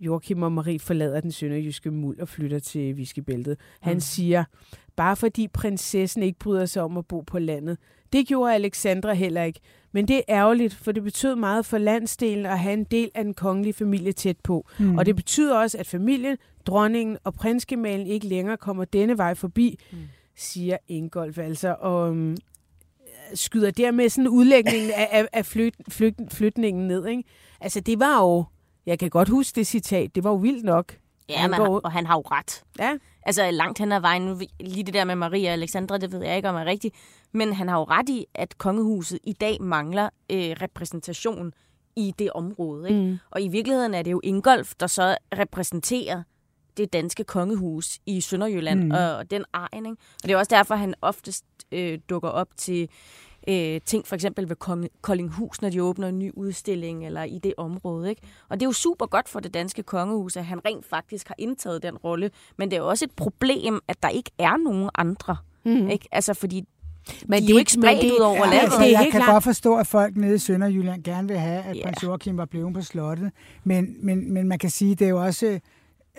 Joachim og Marie forlader den sønderjyske muld og flytter til Viskebæltet. Han Mm. siger, bare fordi prinsessen ikke bryder sig om at bo på landet. Det gjorde Alexandra heller ikke. Men det er ærgerligt, for det betød meget for landsdelen at have en del af den kongelige familie tæt på. Mm. Og det betyder også, at familien, dronningen og prinsgemalen ikke længere kommer denne vej forbi, Mm. mm. siger Ingolf altså. Og um, skyder dermed sådan udlægningen af, af, af flyt, flyt, flytningen ned. Ikke? Altså det var jo, jeg kan godt huske det citat, det var jo vildt nok. Ja, Han men, går- og han har jo ret. Ja, Altså langt hen ad vejen, nu, lige det der med Maria og Alexandra, det ved jeg ikke om er rigtigt, men han har jo ret i, at kongehuset i dag mangler øh, repræsentation i det område. Ikke? Mm. Og i virkeligheden er det jo Ingolf, der så repræsenterer det danske kongehus i Sønderjylland mm. og, og den egen. Ikke? Og det er også derfor, han oftest øh, dukker op til øh, ting, for eksempel ved Koldinghus, når de åbner en ny udstilling, eller i det område. Ikke? Og det er jo super godt for det danske kongehus, at han rent faktisk har indtaget den rolle. Men det er jo også et problem, at der ikke er nogen andre. Mm. Ikke? Altså, fordi Men de er jo ikke spredt ud over ja, landet. Altså, det jeg kan klart. godt forstå, at folk nede i Sønderjylland gerne vil have, at Ja. prins Joachim var blevet på slottet. Men, men, men man kan sige, det er jo også...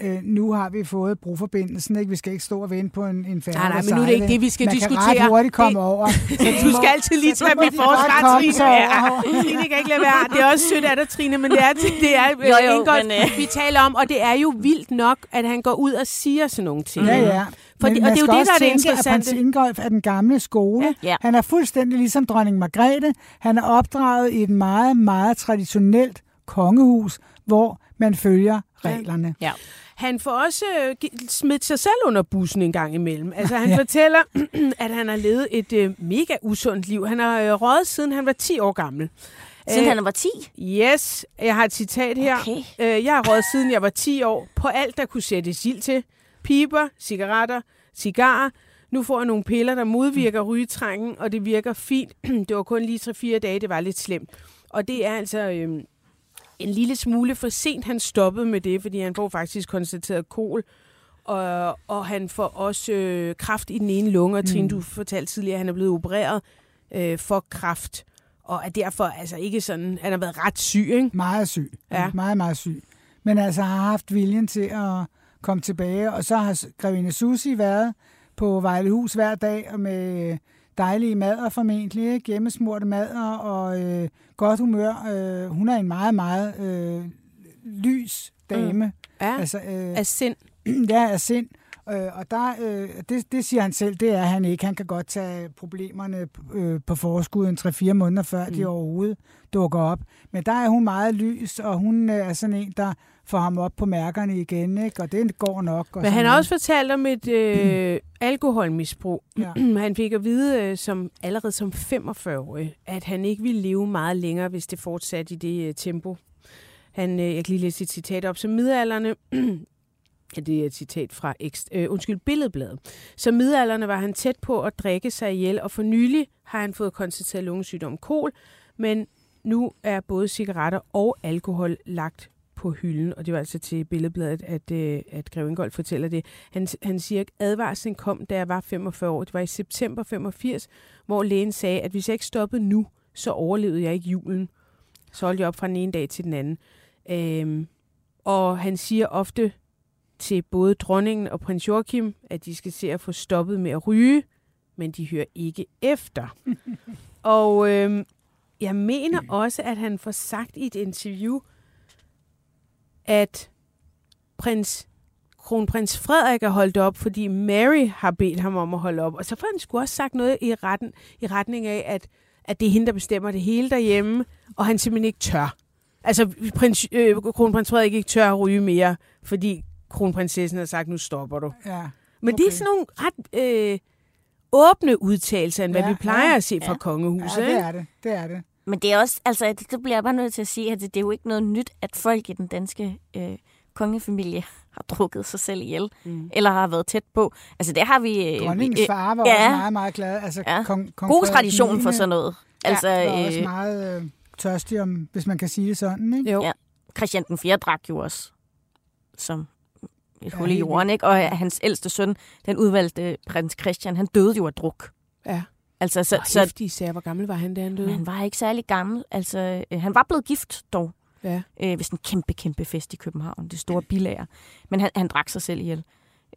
Øh, nu har vi fået broforbindelsen, ikke? Vi skal ikke stå og vente på en, en færge, Nej, nej, men nu er det ikke det, vi skal man diskutere. Man kan ret hurtigt komme Det- over. Du skal altid lige tage mit godt forsvar, Trine. sig Ja. Trine kan ikke lade være. Det er også sødt af dig, Trine, men det er, det er Jo, jo, Ingolf, men, øh. vi taler om, og det er jo vildt nok, at han går ud og siger sådan nogle ting. Ja, ja. For Men det- og det er jo det, der er det at prins interessante. Ingolf er den gamle skole. Ja. Han er fuldstændig ligesom dronning Margrethe. Han er opdraget i et meget, meget traditionelt kongehus, hvor man følger reglerne. Ja. Han får også øh, smidt sig selv under bussen en gang imellem. Altså, han ja. Ja. fortæller, at han har levet et øh, mega usundt liv. Han har øh, røget siden han var 10 år gammel. Siden Øh, han var 10? Yes, jeg har et citat her. Okay. Øh, jeg har røget siden jeg var 10 år på alt, der kunne sætte ild til. Piber, cigaretter, cigarer. Nu får jeg nogle piller, der modvirker rygetrængen, og det virker fint. det var kun lige 3-4 dage, det var lidt slemt. Og det er altså øh, en lille smule for sent, han stoppede med det, fordi han får faktisk konstateret kol. Og, og han får også øh, kraft i den ene lunge, og Trine, du fortalte tidligere, at han er blevet opereret øh, for kraft. Og er derfor altså ikke sådan, han har været ret syg, ikke? Meget syg. Ja. Ja. Meget, meget syg. Men altså har haft viljen til at komme tilbage. Og så har Grevinde Susi været på Vejlehus hver dag og med dejlige mader formentlig, ikke? hjemmesmurte mader og øh, godt humør. Øh, hun er en meget, meget øh, lys dame. Mm. Ja, Altså, øh, af sind. ja, af sind. Øh, og der, øh, det, det siger han selv, det er han ikke. Han kan godt tage problemerne øh, på forskud en 3-4 måneder før mm. de overhovedet dukker op. Men der er hun meget lys, og hun øh, er sådan en, der får ham op på mærkerne igen, ikke? og det går nok. Og Men han har også fortalt om et øh, alkoholmisbrug. Ja. han fik at vide øh, som allerede som 45-årig, at han ikke ville leve meget længere, hvis det fortsatte i det øh, tempo. Han, øh, jeg kan lige læse et citat op. Som midalderne, ja, det er et citat fra Ekst, øh, undskyld, Billedbladet. Som midalderne var han tæt på at drikke sig ihjel, og for nylig har han fået konstateret lungesygdom kol, men nu er både cigaretter og alkohol lagt på hylden, og det var altså til Billedbladet, at, øh, at Grev Ingolf fortæller det. Han, han siger, at advarslen kom, da jeg var 45 år. Det var i september 85, hvor lægen sagde, at hvis jeg ikke stoppede nu, så overlevede jeg ikke julen. Så holdt jeg op fra den ene dag til den anden. Øhm, og han siger ofte til både dronningen og prins Joachim, at de skal se at få stoppet med at ryge, men de hører ikke efter. og øhm, jeg mener også, at han får sagt i et interview, at prins kronprins Frederik er holdt op, fordi Mary har bedt ham om at holde op. Og så får han sgu også sagt noget i, retten, i retning af, at, at det er hende, der bestemmer det hele derhjemme, og han simpelthen ikke tør. Altså, prins, øh, kronprins Frederik ikke tør at ryge mere, fordi kronprinsessen har sagt, nu stopper du. Ja. Men okay. det er sådan nogle ret øh, åbne udtalelser, end hvad Ja, vi plejer ja, at se fra ja. kongehuset. ja, det er det. Det er det. Men det er også, altså, det, det bliver jeg bare nødt til at sige, at det, det er jo ikke noget nyt, at folk i den danske øh, kongefamilie har drukket sig selv ihjel, Mm. eller har været tæt på. Altså, det har vi... Øh, Dronningens øh, far var ja. også meget, meget glad. Altså, Ja. kong, kong God tradition for IX sådan noget. Altså, var også øh, meget øh, tørstig om, hvis man kan sige det sådan. Ikke? Jo. Ja. Christian den 4. drak jo også som et Ja, hul i jorden, ikke? Og hans ældste søn, den udvalgte prins Christian, han døde jo af druk. Ja. Altså, så, Så, hæftig især, hvor gammel var han, da han døde? han var ikke særlig gammel. Altså, øh, han var blevet gift dog. Ja. øh, ved sådan en kæmpe, kæmpe fest i København. Det store bilager. Men han, han drak sig selv ihjel.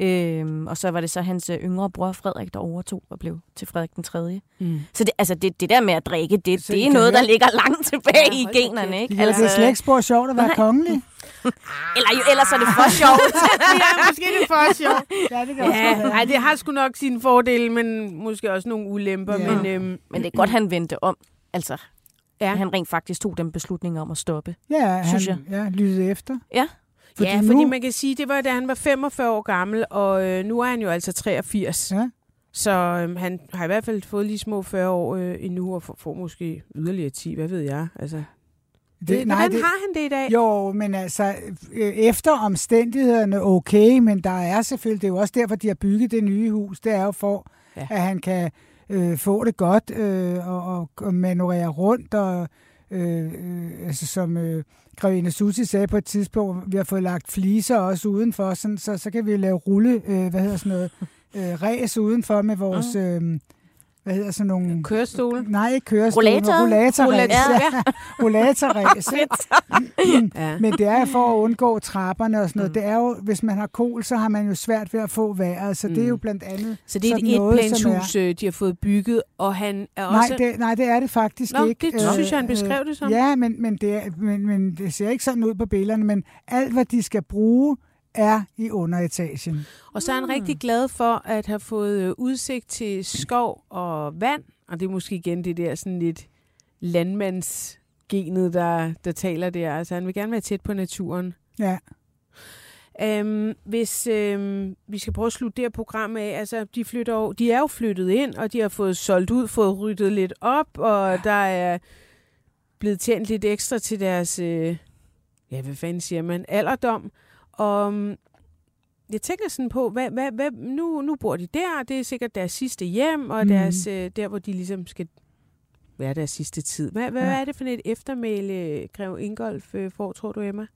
Øhm, og så var det så hans øh, yngre bror Frederik, der overtog og blev til Frederik den 3. Mm. Så det, altså det, det der med at drikke, det, Så det er noget, der høre- ligger langt tilbage Ja, i generne. Ikke? Det, altså, det er slet ikke spor sjovt at være Nej. kongelig. Eller jo, ellers er det for sjovt. ja, måske det er for sjovt. Ja, det kan også Ja, være. nej, det har sgu nok sine fordele, men måske også nogle ulemper. Ja. Men, øhm, Men det er godt, han vendte om. Altså, ja. han rent faktisk tog den beslutning om at stoppe. Ja, han synes jeg. Ja, lyttede efter. Ja. Fordi ja, nu- fordi man kan sige, det var da han var 45 år gammel, og øh, nu er han jo altså 83. Ja. Så øh, han har i hvert fald fået lige små 40 år øh, endnu, og får, får måske yderligere 10, hvad ved jeg. Altså, det, hvordan det, har han det i dag? Jo, men altså, øh, efter omstændighederne okay, men der er selvfølgelig, det er jo også derfor, de har bygget det nye hus, det er jo for, Ja. at han kan øh, få det godt øh, og, og, og manøvrere rundt, og øh, øh, altså, som øh, Grevinde Susi sagde på et tidspunkt, vi har fået lagt fliser også udenfor, sådan, så, så kan vi lave rulle, øh, hvad hedder sådan noget, øh, ræs udenfor med vores, øh, hvad hedder sådan nogle... Kørestole? Nej, ikke kørestole. Rollator? Rollator, Ja. Ikke? Ja. Men det er for at undgå trapperne og sådan noget. Mm. Det er jo, hvis man har kol, så har man jo svært ved at få vejret. Så mm. det er jo blandt andet Så det er et etplanshus, øh, de har fået bygget, og han er Nej også... det, nej, det er det faktisk Nå, ikke. det synes jeg, han beskrev det som. Ja, men, men, det er, men, men det ser ikke sådan ud på billederne, men alt, hvad de skal bruge er i underetagen. Og så er han rigtig glad for at have fået øh, udsigt til skov og vand, og det er måske igen det der sådan lidt landmandsgenet, der, der taler der. Altså han vil gerne være tæt på naturen. Ja. Øhm, hvis øhm, vi skal prøve at slutte det her program af, altså de, flytter jo, de er jo flyttet ind, og de har fået solgt ud, fået ryddet lidt op, og der er blevet tjent lidt ekstra til deres, øh, ja hvad fanden siger man, alderdom. Og øhm, jeg tænker sådan på, hvad, hvad, hvad, nu, nu bor de der, det er sikkert deres sidste hjem, og Mhm. deres, øh, der hvor de ligesom skal være deres sidste tid. Hvad, hvad Ja. er det for et eftermæle, Grev Ingolf øh, får, tror du, Emma?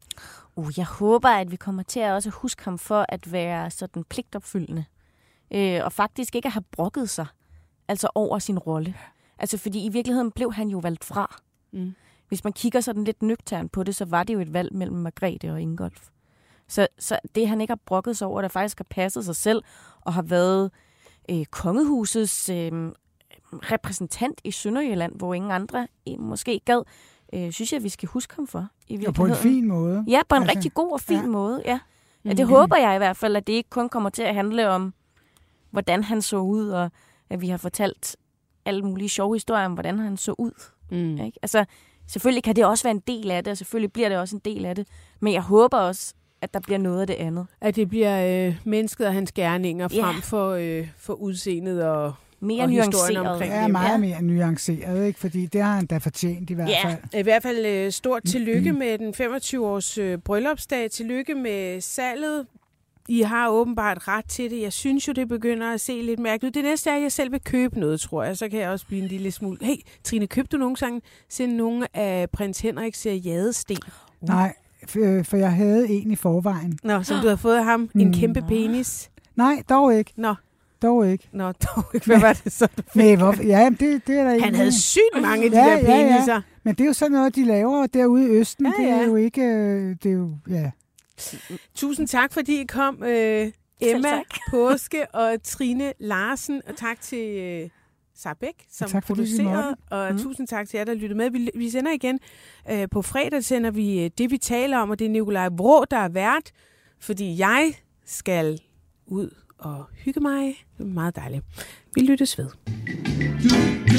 Uh, jeg håber, at vi kommer til at også huske ham for at være sådan pligtopfyldende. Øh, og faktisk ikke at have brokket sig altså over sin rolle. Altså fordi i virkeligheden blev han jo valgt fra. Mm. Hvis man kigger sådan lidt nøgtern på det, så var det jo et valg mellem Margrethe og Ingolf. Så, så det, han ikke har brokket sig over, der faktisk har passet sig selv og har været øh, kongehusets øh, repræsentant i Sønderjylland, hvor ingen andre øh, måske gad, øh, synes jeg, vi skal huske ham for. I Og på en fin måde. Ja, på en Altså, rigtig god og fin ja. ja. måde, ja. ja Mm. det håber jeg i hvert fald, at det ikke kun kommer til at handle om, hvordan han så ud, og at vi har fortalt alle mulige sjove historier om, hvordan han så ud. Mm. Ikke? Altså, selvfølgelig kan det også være en del af det, og selvfølgelig bliver det også en del af det, men jeg håber også, at der bliver noget af det andet. At det bliver øh, mennesket og hans gerninger Ja. frem for, øh, for udseendet og, Mere og historien nuanceret. omkring Det er dem. meget mere nuanceret, ikke? fordi det har han da fortjent i hvert Ja. fald. I hvert fald øh, stort tillykke med den 25-års øh, bryllupsdag. Tillykke med salget. I har åbenbart ret til det. Jeg synes jo, det begynder at se lidt mærkeligt ud. Det næste er, at jeg selv vil købe noget, tror jeg. Så kan jeg også blive en lille smule... Hey, Trine, købte du nogensinde nogle af prins Henriks øh, jadesten? Nej, for jeg havde en i forvejen. Nå, som du har fået af ham. En Mm. kæmpe penis. Nej, dog ikke. Nå, Dog ikke. nå, dog ikke. Hvad var det så? du fik? Men hvorfor? Ja, det, det er der ikke. Han havde sygt mange af de Ja, der ja, ja. peniser. Men det er jo sådan noget, de laver derude i Østen. Ja, Det er ja. jo ikke... øh, Det er jo, ja. Tusind tak, fordi I kom, øh, Emma. Påske og Trine Larsen. Og tak til øh, Sarbæk, som Tak, måtte. Og Mm. tusind tak til jer, der lyttede med. Vi, vi sender igen øh, på fredag, sender vi øh, det, vi taler om. Og det er Nikolaj Vrå, der er vært. Fordi jeg skal ud og hygge mig. Det er meget dejligt. Vi lyttes ved. Du